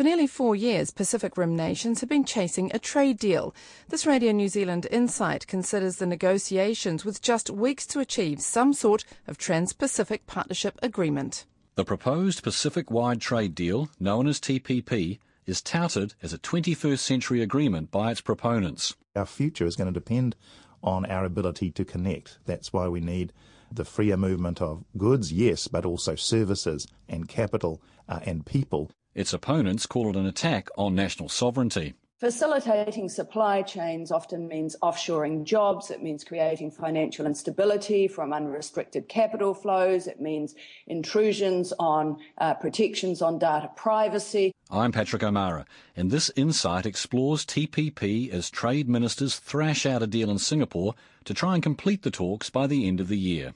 For nearly four years, Pacific Rim nations have been chasing a trade deal. This Radio New Zealand Insight considers the negotiations with just weeks to achieve some sort of Trans Pacific Partnership Agreement. The proposed Pacific wide trade deal, known as TPP, is touted as a 21st century agreement by its proponents. Our future is going to depend on our ability to connect. That's why we need the freer movement of goods, yes, but also services and capital uh, and people. Its opponents call it an attack on national sovereignty. Facilitating supply chains often means offshoring jobs. It means creating financial instability from unrestricted capital flows. It means intrusions on uh, protections on data privacy. I'm Patrick O'Meara, and this insight explores TPP as trade ministers thrash out a deal in Singapore to try and complete the talks by the end of the year.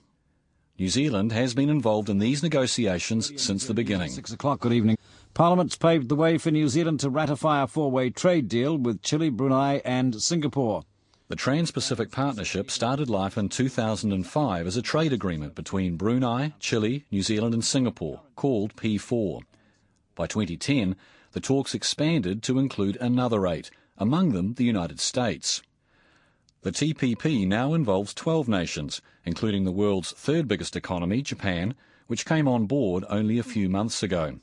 New Zealand has been involved in these negotiations since the beginning. Six o'clock, good evening. Parliament's paved the way for New Zealand to ratify a four-way trade deal with Chile, Brunei and Singapore. The Trans-Pacific Partnership started life in 2005 as a trade agreement between Brunei, Chile, New Zealand and Singapore, called P4. By 2010, the talks expanded to include another eight, among them the United States. The TPP now involves 12 nations, including the world's third biggest economy, Japan, which came on board only a few months ago.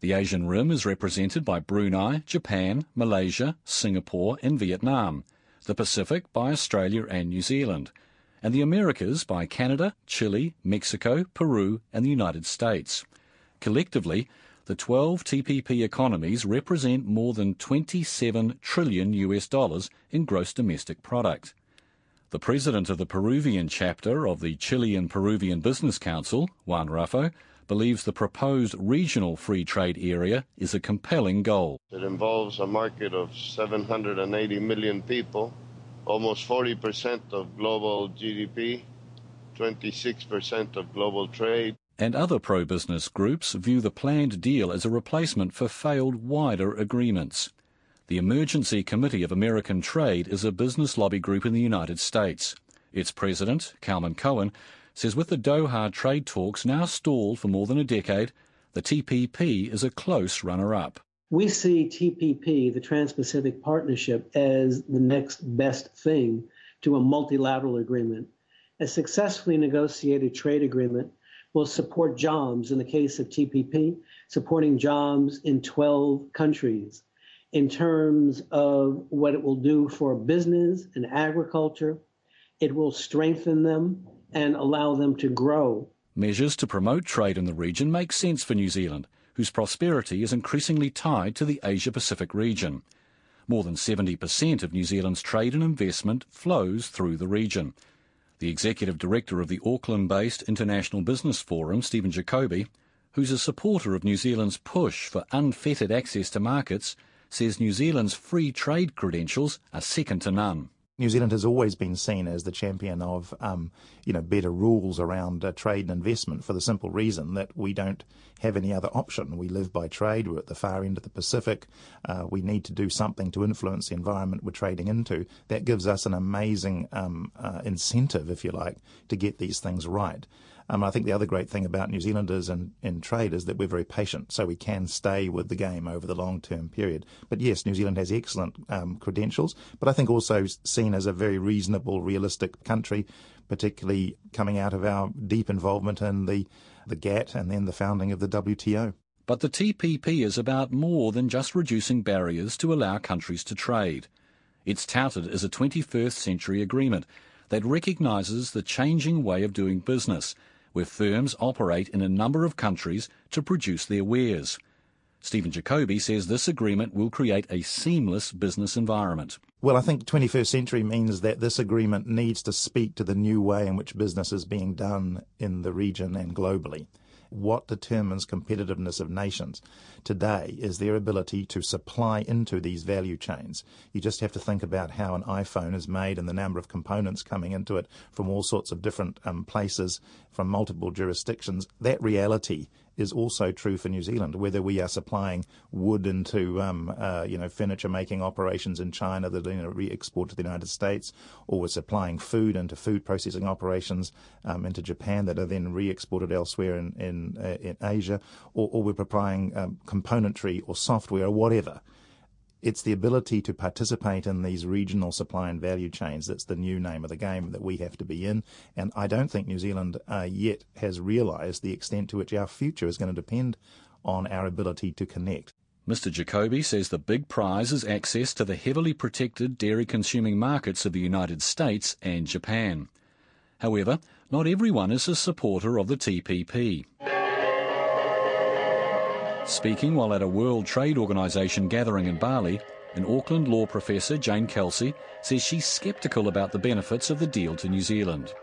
The Asian Rim is represented by Brunei, Japan, Malaysia, Singapore, and Vietnam, the Pacific by Australia and New Zealand, and the Americas by Canada, Chile, Mexico, Peru, and the United States. Collectively, the 12 TPP economies represent more than 27 trillion US dollars in gross domestic product. The president of the Peruvian chapter of the Chilean Peruvian Business Council, Juan Raffo, believes the proposed regional free trade area is a compelling goal. It involves a market of 780 million people, almost 40% of global GDP, 26% of global trade. And other pro business groups view the planned deal as a replacement for failed wider agreements. The Emergency Committee of American Trade is a business lobby group in the United States. Its president, Calman Cohen, says with the Doha trade talks now stalled for more than a decade, the TPP is a close runner up. We see TPP, the Trans Pacific Partnership, as the next best thing to a multilateral agreement. A successfully negotiated trade agreement will support jobs in the case of TPP, supporting jobs in 12 countries. In terms of what it will do for business and agriculture, it will strengthen them and allow them to grow. Measures to promote trade in the region make sense for New Zealand, whose prosperity is increasingly tied to the Asia Pacific region. More than 70% of New Zealand's trade and investment flows through the region. The executive director of the Auckland based International Business Forum, Stephen Jacobi, who's a supporter of New Zealand's push for unfettered access to markets, says New Zealand's free trade credentials are second to none. New Zealand has always been seen as the champion of, um, you know, better rules around uh, trade and investment for the simple reason that we don't have any other option. We live by trade. We're at the far end of the Pacific. Uh, we need to do something to influence the environment we're trading into. That gives us an amazing um, uh, incentive, if you like, to get these things right. Um, I think the other great thing about New Zealanders and in trade is that we're very patient, so we can stay with the game over the long term period. But yes, New Zealand has excellent um, credentials, but I think also seen as a very reasonable, realistic country, particularly coming out of our deep involvement in the, the GATT and then the founding of the WTO. But the TPP is about more than just reducing barriers to allow countries to trade. It's touted as a 21st century agreement that recognises the changing way of doing business where firms operate in a number of countries to produce their wares. Stephen Jacobi says this agreement will create a seamless business environment. Well, I think 21st century means that this agreement needs to speak to the new way in which business is being done in the region and globally what determines competitiveness of nations today is their ability to supply into these value chains. You just have to think about how an iPhone is made and the number of components coming into it from all sorts of different um, places, from multiple jurisdictions. That reality is also true for New Zealand. Whether we are supplying wood into, um, uh, you know, furniture making operations in China that you know, re-export to the United States, or we're supplying food into food processing operations um, into Japan that are then re-exported elsewhere in in, uh, in Asia, or, or, we're supplying um, componentry or software or whatever it's the ability to participate in these regional supply and value chains that's the new name of the game that we have to be in. And I don't think New Zealand uh, yet has realised the extent to which our future is going to depend on our ability to connect. Mr. Jacobi says the big prize is access to the heavily protected dairy consuming markets of the United States and Japan. However, not everyone is a supporter of the TPP. Speaking while at a World Trade Organization gathering in Bali, an Auckland law professor, Jane Kelsey, says she's sceptical about the benefits of the deal to New Zealand.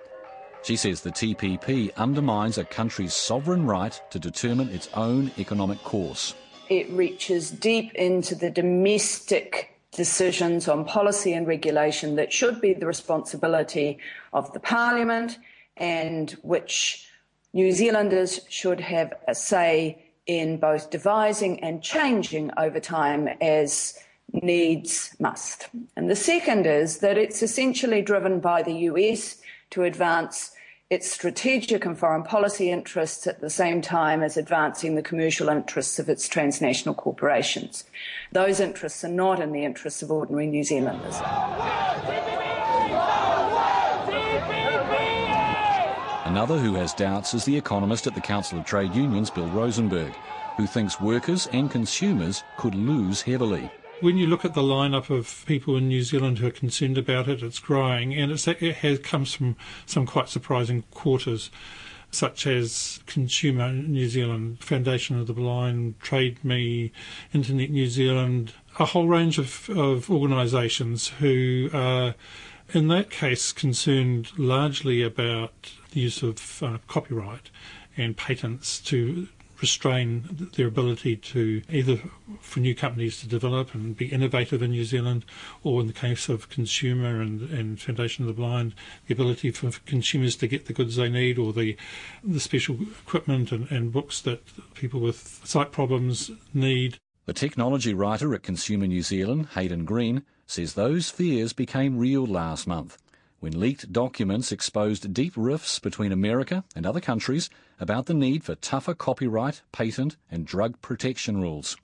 She says the TPP undermines a country's sovereign right to determine its own economic course. It reaches deep into the domestic decisions on policy and regulation that should be the responsibility of the Parliament and which New Zealanders should have a say in both devising and changing over time as needs must. And the second is that it's essentially driven by the US to advance its strategic and foreign policy interests at the same time as advancing the commercial interests of its transnational corporations. Those interests are not in the interests of ordinary New Zealanders. Another who has doubts is the economist at the Council of Trade Unions, Bill Rosenberg, who thinks workers and consumers could lose heavily. When you look at the lineup of people in New Zealand who are concerned about it, it's growing, and it has, comes from some quite surprising quarters such as Consumer New Zealand, Foundation of the Blind, Trade Me, Internet New Zealand, a whole range of, of organisations who are, in that case, concerned largely about the use of uh, copyright and patents to restrain their ability to either for new companies to develop and be innovative in New Zealand, or in the case of consumer and, and Foundation of the Blind, the ability for consumers to get the goods they need or the the special equipment and, and books that people with sight problems need. The technology writer at Consumer New Zealand, Hadyn Green, says those fears became real last month when leaked documents exposed deep rifts between America and other countries about the need for tougher copyright, patent, and drug protection rules.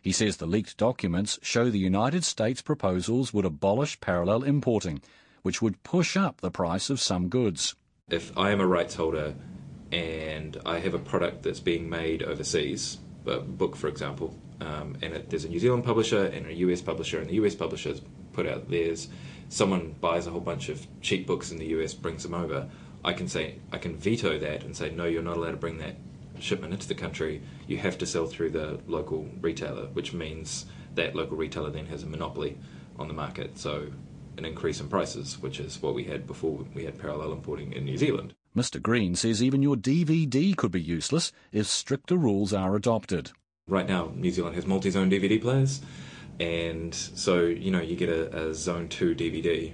He says the leaked documents show the United States proposals would abolish parallel importing, which would push up the price of some goods. If I am a rights holder and I have a product that's being made overseas, a book for example, um, and it, there's a New Zealand publisher and a US publisher, and the US publisher put out theirs someone buys a whole bunch of cheap books in the US, brings them over, I can say I can veto that and say no, you're not allowed to bring that shipment into the country. You have to sell through the local retailer, which means that local retailer then has a monopoly on the market. So an increase in prices, which is what we had before we had parallel importing in New Zealand. Mr. Green says even your DVD could be useless if stricter rules are adopted. Right now, New Zealand has multi zone DVD players and so you know you get a, a Zone Two DVD,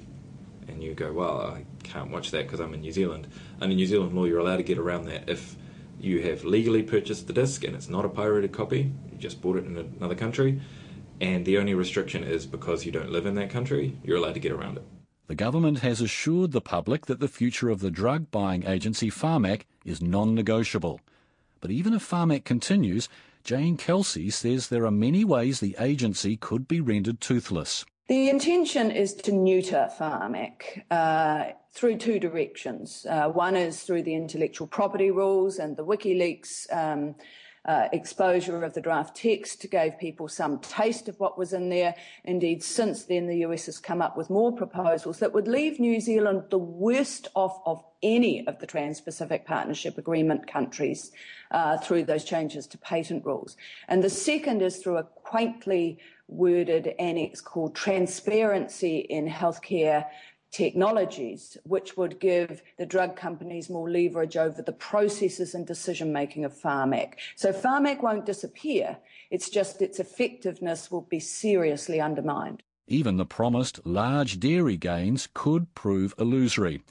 and you go, well, I can't watch that because I'm in New Zealand. Under New Zealand law, you're allowed to get around that if you have legally purchased the disc and it's not a pirated copy. You just bought it in another country, and the only restriction is because you don't live in that country, you're allowed to get around it. The government has assured the public that the future of the drug buying agency Pharmac is non negotiable. But even if Pharmac continues, Jane Kelsey says there are many ways the agency could be rendered toothless. The intention is to neuter Pharmac uh, through two directions. Uh, one is through the intellectual property rules and the WikiLeaks um, uh, exposure of the draft text gave people some taste of what was in there. Indeed, since then, the US has come up with more proposals that would leave New Zealand the worst off of any of the Trans Pacific Partnership Agreement countries uh, through those changes to patent rules. And the second is through a quaintly worded annex called Transparency in Healthcare Technologies, which would give the drug companies more leverage over the processes and decision making of Pharmac. So Pharmac won't disappear, it's just its effectiveness will be seriously undermined. Even the promised large dairy gains could prove illusory.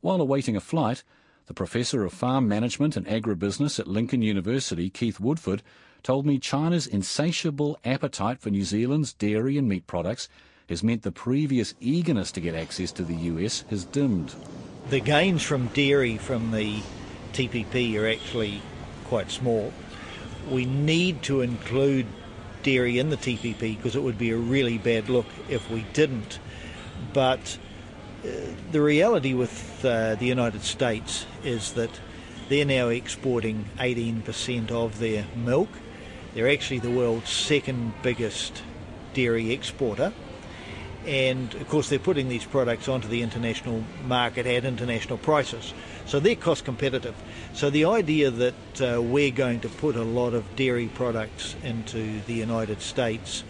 While awaiting a flight, The professor of farm management and agribusiness at Lincoln University, Keith Woodford, told me China's insatiable appetite for New Zealand's dairy and meat products has meant the previous eagerness to get access to the US has dimmed. The gains from dairy from the TPP are actually quite small. We need to include dairy in the TPP because it would be a really bad look if we didn't. But uh, the reality with uh, the United States is that they're now exporting 18% of their milk. They're actually the world's second biggest dairy exporter. And of course, they're putting these products onto the international market at international prices. So they're cost competitive. So the idea that uh, we're going to put a lot of dairy products into the United States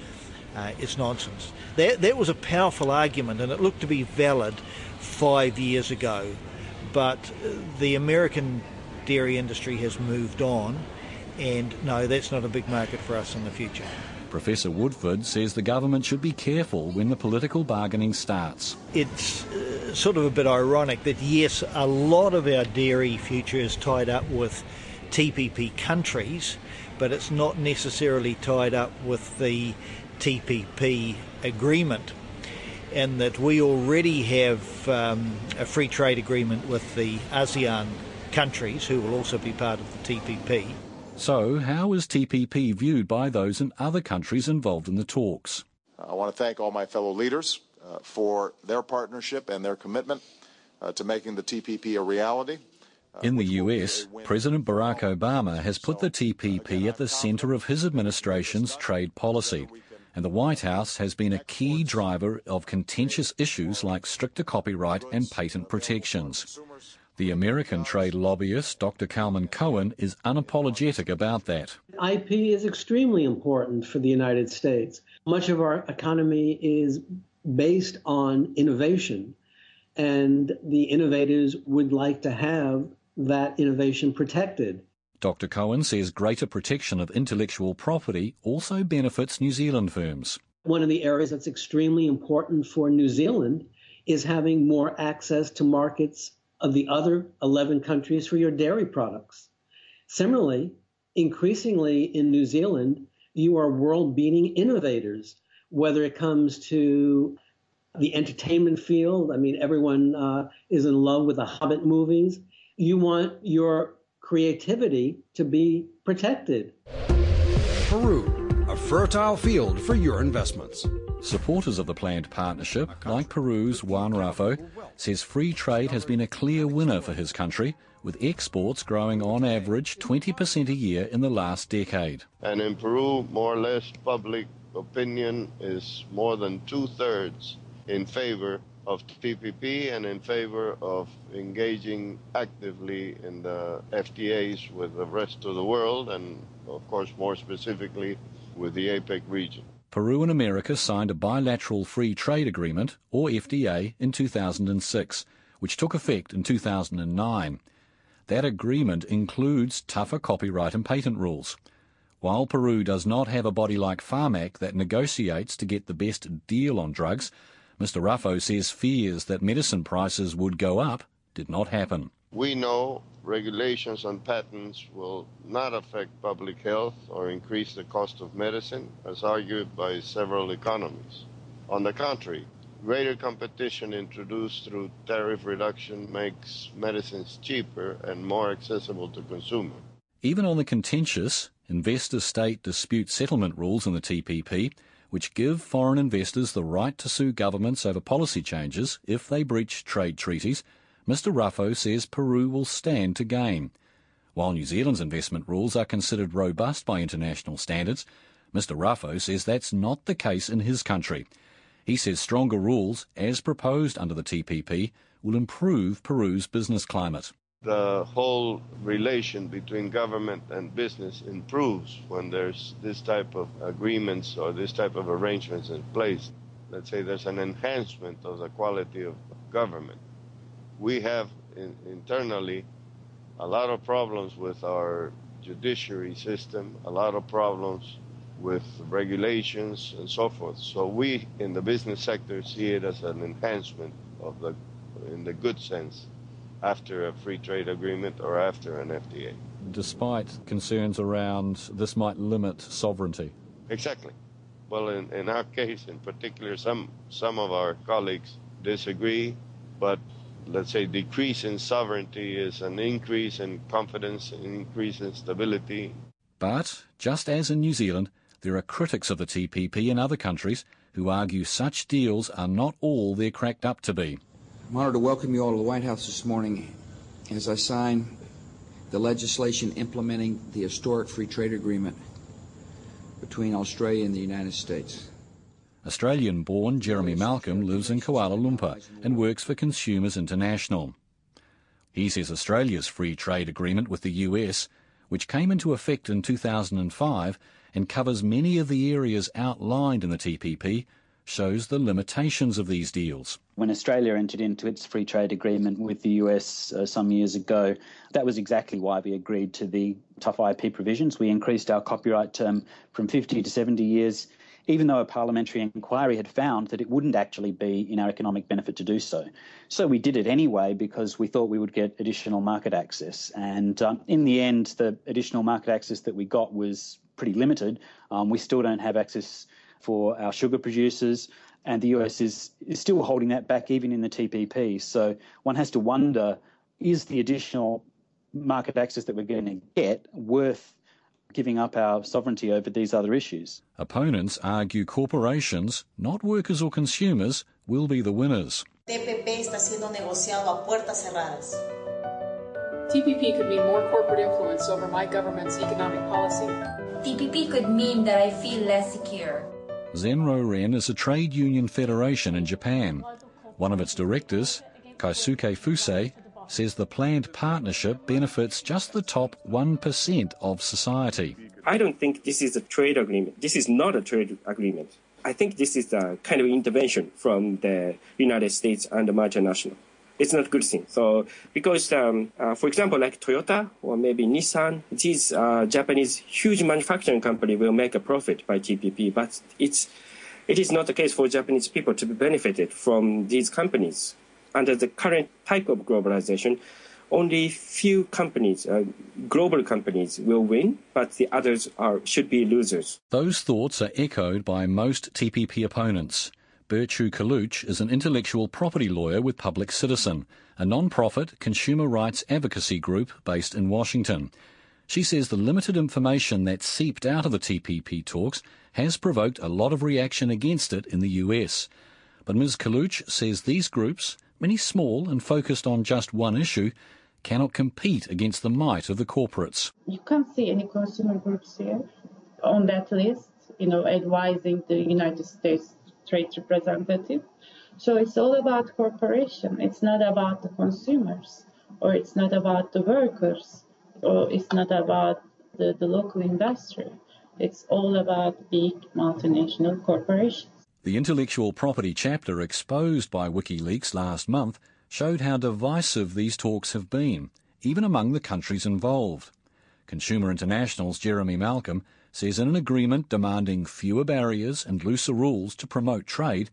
uh, is nonsense. That, that was a powerful argument and it looked to be valid five years ago. But uh, the American dairy industry has moved on, and no, that's not a big market for us in the future. Professor Woodford says the government should be careful when the political bargaining starts. It's uh, sort of a bit ironic that, yes, a lot of our dairy future is tied up with TPP countries, but it's not necessarily tied up with the TPP agreement. And that we already have um, a free trade agreement with the ASEAN countries, who will also be part of the TPP. So, how is TPP viewed by those in other countries involved in the talks? I want to thank all my fellow leaders uh, for their partnership and their commitment uh, to making the TPP a reality. Uh, in the US, President Barack Obama has put the TPP at the centre of his administration's trade policy, and the White House has been a key driver of contentious issues like stricter copyright and patent protections. The American trade lobbyist Dr. Calman Cohen is unapologetic about that. IP is extremely important for the United States. Much of our economy is based on innovation, and the innovators would like to have that innovation protected. Dr. Cohen says greater protection of intellectual property also benefits New Zealand firms. One of the areas that's extremely important for New Zealand is having more access to markets of the other 11 countries for your dairy products. Similarly, increasingly in New Zealand, you are world beating innovators, whether it comes to the entertainment field. I mean, everyone uh, is in love with the Hobbit movies. You want your creativity to be protected. Peru, a fertile field for your investments. Supporters of the planned partnership, like Peru's Juan Raffo, says free trade has been a clear winner for his country, with exports growing on average 20% a year in the last decade. And in Peru, more or less, public opinion is more than two thirds in favor of TPP and in favor of engaging actively in the FTAs with the rest of the world and, of course, more specifically with the APEC region. Peru and America signed a bilateral free trade agreement, or FTA, in 2006, which took effect in 2009. That agreement includes tougher copyright and patent rules. While Peru does not have a body like Pharmac that negotiates to get the best deal on drugs, Mr. Raffo says fears that medicine prices would go up did not happen. We know regulations on patents will not affect public health or increase the cost of medicine, as argued by several economies. On the contrary, greater competition introduced through tariff reduction makes medicines cheaper and more accessible to consumers. Even on the contentious investor state dispute settlement rules in the TPP, which give foreign investors the right to sue governments over policy changes if they breach trade treaties, Mr. Raffo says Peru will stand to gain. While New Zealand's investment rules are considered robust by international standards, Mr. Raffo says that's not the case in his country. He says stronger rules, as proposed under the TPP, will improve Peru's business climate. The whole relation between government and business improves when there's this type of agreements or this type of arrangements in place. Let's say there's an enhancement of the quality of government we have in, internally a lot of problems with our judiciary system, a lot of problems with regulations and so forth. So we in the business sector see it as an enhancement of the, in the good sense, after a free trade agreement or after an FTA. Despite concerns around this might limit sovereignty. Exactly. Well, in, in our case in particular, some, some of our colleagues disagree, but let's say decrease in sovereignty is an increase in confidence, an increase in stability. But, just as in New Zealand, there are critics of the TPP in other countries who argue such deals are not all they're cracked up to be. I'm honored to welcome you all to the White House this morning as I sign the legislation implementing the historic free trade agreement between Australia and the United States. Australian born Jeremy Malcolm lives in Kuala Lumpur and works for Consumers International. He says Australia's free trade agreement with the US, which came into effect in 2005 and covers many of the areas outlined in the TPP, shows the limitations of these deals. When Australia entered into its free trade agreement with the US uh, some years ago, that was exactly why we agreed to the tough IP provisions. We increased our copyright term from 50 to 70 years, even though a parliamentary inquiry had found that it wouldn't actually be in our economic benefit to do so. So we did it anyway because we thought we would get additional market access. And um, in the end, the additional market access that we got was pretty limited. Um, we still don't have access for our sugar producers, and the US is, is still holding that back even in the TPP. So one has to wonder is the additional market access that we're going to get worth giving up our sovereignty over these other issues? Opponents argue corporations, not workers or consumers, will be the winners. TPP está siendo negociado a puertas cerradas. TPP could mean more corporate influence over my government's economic policy. TPP could mean that I feel less secure. Zenroren is a trade union federation in Japan. One of its directors, Kaisuke Fusei, says the planned partnership benefits just the top 1% of society. I don't think this is a trade agreement. This is not a trade agreement. I think this is a kind of intervention from the United States and the multinational. It's not a good thing. So, because, um, uh, for example, like Toyota or maybe Nissan, these uh, Japanese huge manufacturing company will make a profit by TPP, but it's it is not the case for Japanese people to be benefited from these companies. Under the current type of globalization, only few companies, uh, global companies, will win, but the others are should be losers. Those thoughts are echoed by most TPP opponents. Burcu Kilic is an intellectual property lawyer with Public Citizen, a non-profit consumer rights advocacy group based in Washington. She says the limited information that seeped out of the TPP talks has provoked a lot of reaction against it in the US. But Ms. Kilic says these groups, many small and focused on just one issue, cannot compete against the might of the corporates. You can't see any consumer groups here on that list, you know, advising the United States trade representative. So it's all about corporation. It's not about the consumers, or it's not about the workers, or it's not about the, the local industry. It's all about big multinational corporations. The intellectual property chapter exposed by WikiLeaks last month showed how divisive these talks have been, even among the countries involved. Consumer International's Jeremy Malcolm says in an agreement demanding fewer barriers and looser rules to promote trade,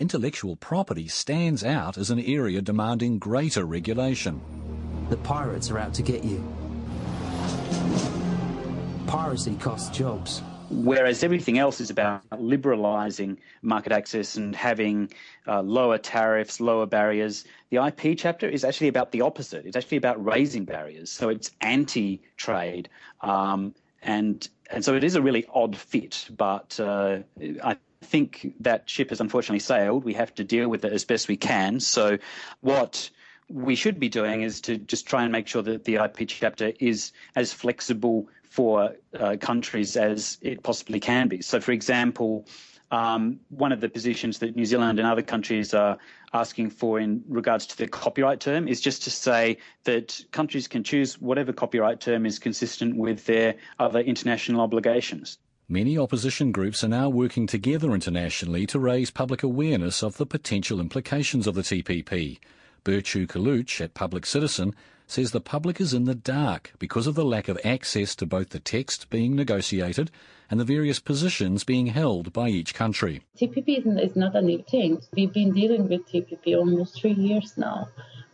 intellectual property stands out as an area demanding greater regulation. The pirates are out to get you. Piracy costs jobs. Whereas everything else is about liberalising market access and having uh, lower tariffs, lower barriers, the IP chapter is actually about the opposite. It's actually about raising barriers. So it's anti trade. Um, and, and so it is a really odd fit, but uh, I think that ship has unfortunately sailed. We have to deal with it as best we can. So what we should be doing is to just try and make sure that the IP chapter is as flexible for uh, countries as it possibly can be. So, for example, um, one of the positions that New Zealand and other countries are asking for in regards to the copyright term is just to say that countries can choose whatever copyright term is consistent with their other international obligations. Many opposition groups are now working together internationally to raise public awareness of the potential implications of the TPP. Burcu Kilic at Public Citizen says the public is in the dark because of the lack of access to both the text being negotiated and the various positions being held by each country. TPP is not a new thing. We've been dealing with TPP almost three years now.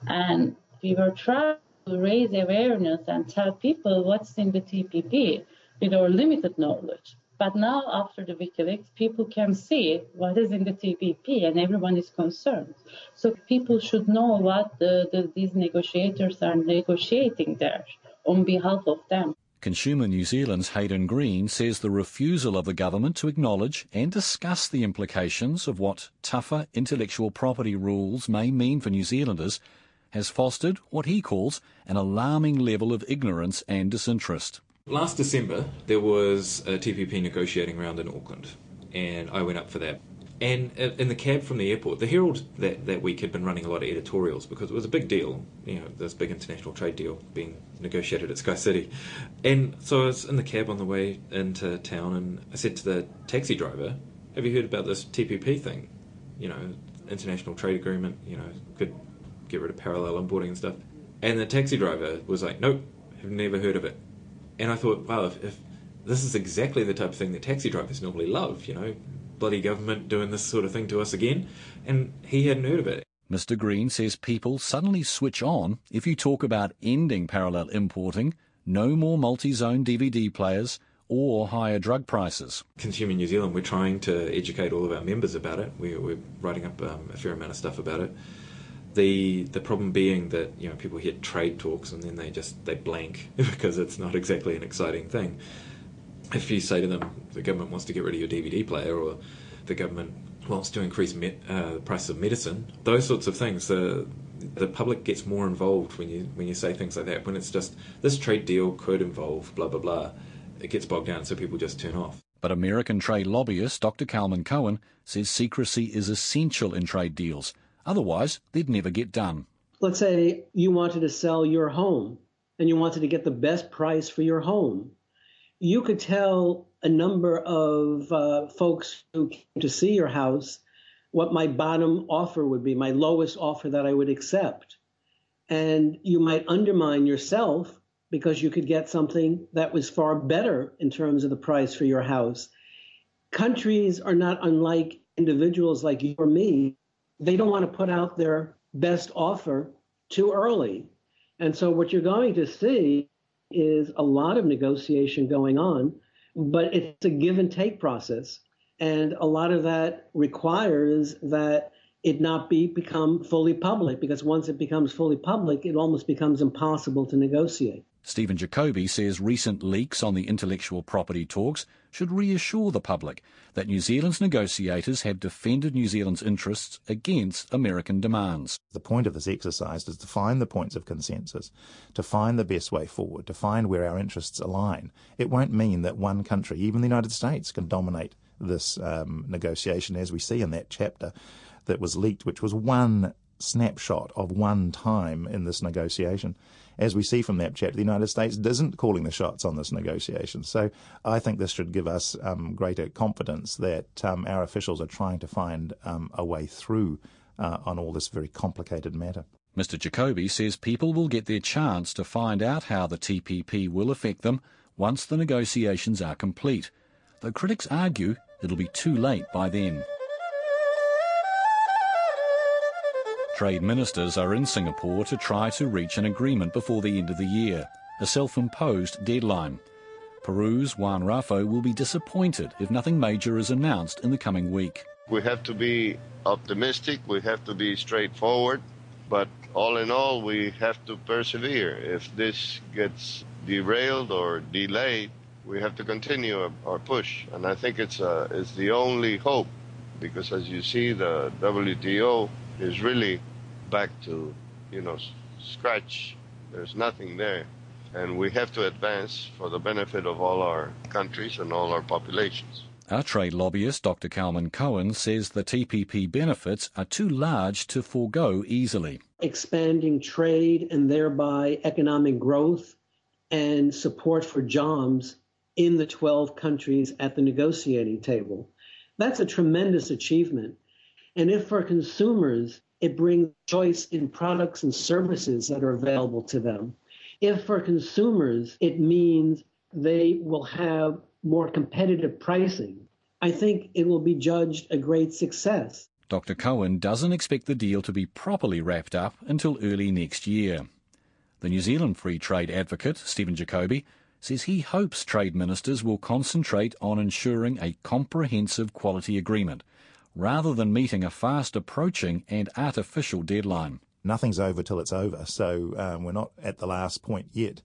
And we were trying to raise awareness and tell people what's in the TPP with our limited knowledge. But now, after the WikiLeaks, people can see what is in the TPP and everyone is concerned. So people should know what the, the, these negotiators are negotiating there on behalf of them. Consumer New Zealand's Hadyn Green says the refusal of the government to acknowledge and discuss the implications of what tougher intellectual property rules may mean for New Zealanders has fostered what he calls an alarming level of ignorance and disinterest. Last December, there was a TPP negotiating round in Auckland, and I went up for that. And uh, in the cab from the airport, the Herald that, that week had been running a lot of editorials because it was a big deal, you know, this big international trade deal being negotiated at Sky City. And so I was in the cab on the way into town, and I said to the taxi driver, Have you heard about this TPP thing? You know, international trade agreement, you know, could get rid of parallel importing and stuff. And the taxi driver was like, Nope, have never heard of it. And I thought, wow, if, if this is exactly the type of thing that taxi drivers normally love, you know, bloody government doing this sort of thing to us again, and he hadn't heard of it. Mr. Green says people suddenly switch on if you talk about ending parallel importing, no more multi zone DVD players, or higher drug prices. Consumer New Zealand, we're trying to educate all of our members about it. We're, we're writing up um, a fair amount of stuff about it. The the problem being that you know people hear trade talks and then they just they blank because it's not exactly an exciting thing if you say to them the government wants to get rid of your DVD player or the government wants to increase me- uh, the price of medicine, those sorts of things, the the public gets more involved when you when you say things like that. When it's just this trade deal could involve blah blah blah, it gets bogged down, so people just turn off. But American trade lobbyist Dr. Calman Cohen says secrecy is essential in trade deals. Otherwise, they'd never get done. Let's say you wanted to sell your home and you wanted to get the best price for your home you could tell a number of uh, folks who came to see your house what my bottom offer would be, my lowest offer that I would accept. And you might undermine yourself because you could get something that was far better in terms of the price for your house. Countries are not unlike individuals like you or me. They don't want to put out their best offer too early. And so what you're going to see is a lot of negotiation going on, but it's a give and take process. And a lot of that requires that it not be become fully public because once it becomes fully public, it almost becomes impossible to negotiate. Stephen Jacobi says recent leaks on the intellectual property talks should reassure the public that New Zealand's negotiators have defended New Zealand's interests against American demands. The point of this exercise is to find the points of consensus, to find the best way forward, to find where our interests align. It won't mean that one country, even the United States, can dominate this um, negotiation, as we see in that chapter that was leaked, which was one snapshot of one time in this negotiation as we see from that chapter, the United States isn't calling the shots on this negotiation. So I think this should give us um, greater confidence that um, our officials are trying to find um, a way through uh, on all this very complicated matter. Mr. Jacobi says people will get their chance to find out how the TPP will affect them once the negotiations are complete, though critics argue it'll be too late by then. Trade ministers are in Singapore to try to reach an agreement before the end of the year, a self-imposed deadline. Peru's Juan Raffo will be disappointed if nothing major is announced in the coming week. We have to be optimistic, we have to be straightforward, but all in all, we have to persevere. If this gets derailed or delayed, we have to continue our push. And I think it's, uh, it's the only hope because, as you see, the WTO is really back to, you know, scratch. There's nothing there. And we have to advance for the benefit of all our countries and all our populations. Our trade lobbyist, Dr. Calman Cohen, says the TPP benefits are too large to forego easily. Expanding trade and thereby economic growth and support for jobs in the 12 countries at the negotiating table. That's a tremendous achievement. And if for consumers, it brings choice in products and services that are available to them. If for consumers, it means they will have more competitive pricing, I think it will be judged a great success. Dr. Cohen doesn't expect the deal to be properly wrapped up until early next year. The New Zealand Free Trade advocate, Stephen Jacobi, says he hopes trade ministers will concentrate on ensuring a comprehensive quality agreement rather than meeting a fast approaching and artificial deadline. Nothing's over till it's over, so um, we're not at the last point yet.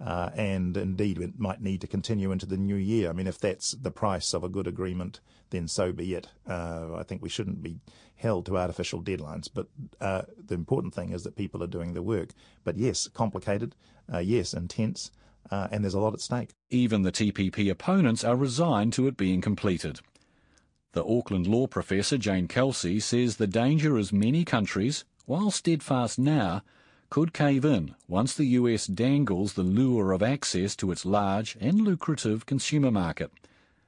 Uh, and indeed, it might need to continue into the new year. I mean, if that's the price of a good agreement, then so be it. Uh, I think we shouldn't be held to artificial deadlines. But uh, the important thing is that people are doing the work. But yes, complicated, uh, yes, intense, uh, and there's a lot at stake. Even the TPP opponents are resigned to it being completed. The Auckland law professor Jane Kelsey says the danger is many countries, while steadfast now, could cave in once the US dangles the lure of access to its large and lucrative consumer market.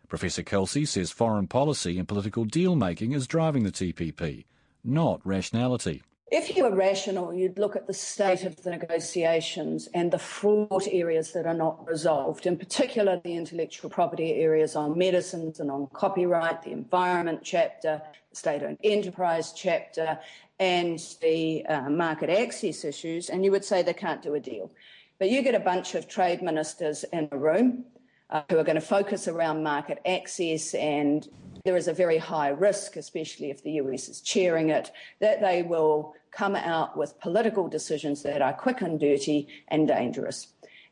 Professor Kelsey says foreign policy and political deal making is driving the TPP, not rationality. If you were rational, you'd look at the state of the negotiations and the fraught areas that are not resolved, in particular the intellectual property areas on medicines and on copyright, the environment chapter, state owned enterprise chapter, and the uh, market access issues, and you would say they can't do a deal. But you get a bunch of trade ministers in a room uh, who are going to focus around market access and there is a very high risk, especially if the US is chairing it, that they will come out with political decisions that are quick and dirty and dangerous.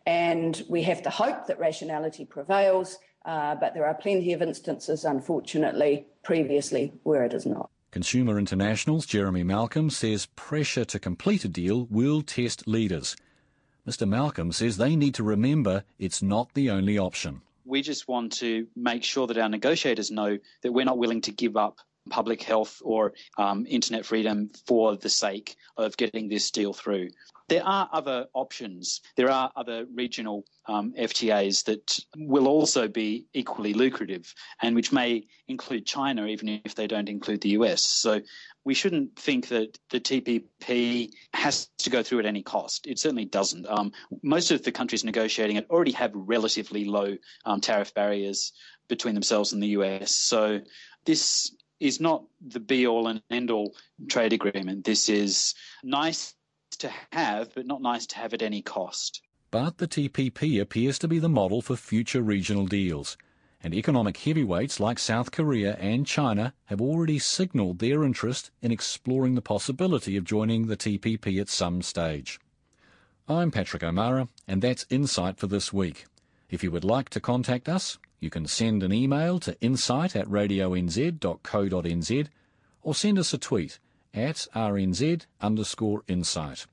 And we have to hope that rationality prevails, uh, but there are plenty of instances, unfortunately, previously where it is not. Consumer International's Jeremy Malcolm says pressure to complete a deal will test leaders. Mr. Malcolm says they need to remember it's not the only option. We just want to make sure that our negotiators know that we're not willing to give up public health or um, internet freedom for the sake of getting this deal through. There are other options. There are other regional um, FTAs that will also be equally lucrative and which may include China, even if they don't include the US. So we shouldn't think that the TPP has to go through at any cost. It certainly doesn't. Um, most of the countries negotiating it already have relatively low um, tariff barriers between themselves and the US. So this is not the be all and end all trade agreement. This is nice to have, but not nice to have at any cost. But the TPP appears to be the model for future regional deals, and economic heavyweights like South Korea and China have already signalled their interest in exploring the possibility of joining the TPP at some stage. I'm Patrick O'Meara, and that's Insight for this week. If you would like to contact us, you can send an email to insight at radionz.co.nz or send us a tweet at rnz underscore insight.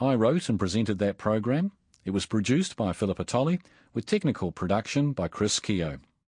I wrote and presented that program. It was produced by Philippa Tolley with technical production by Chris Keogh.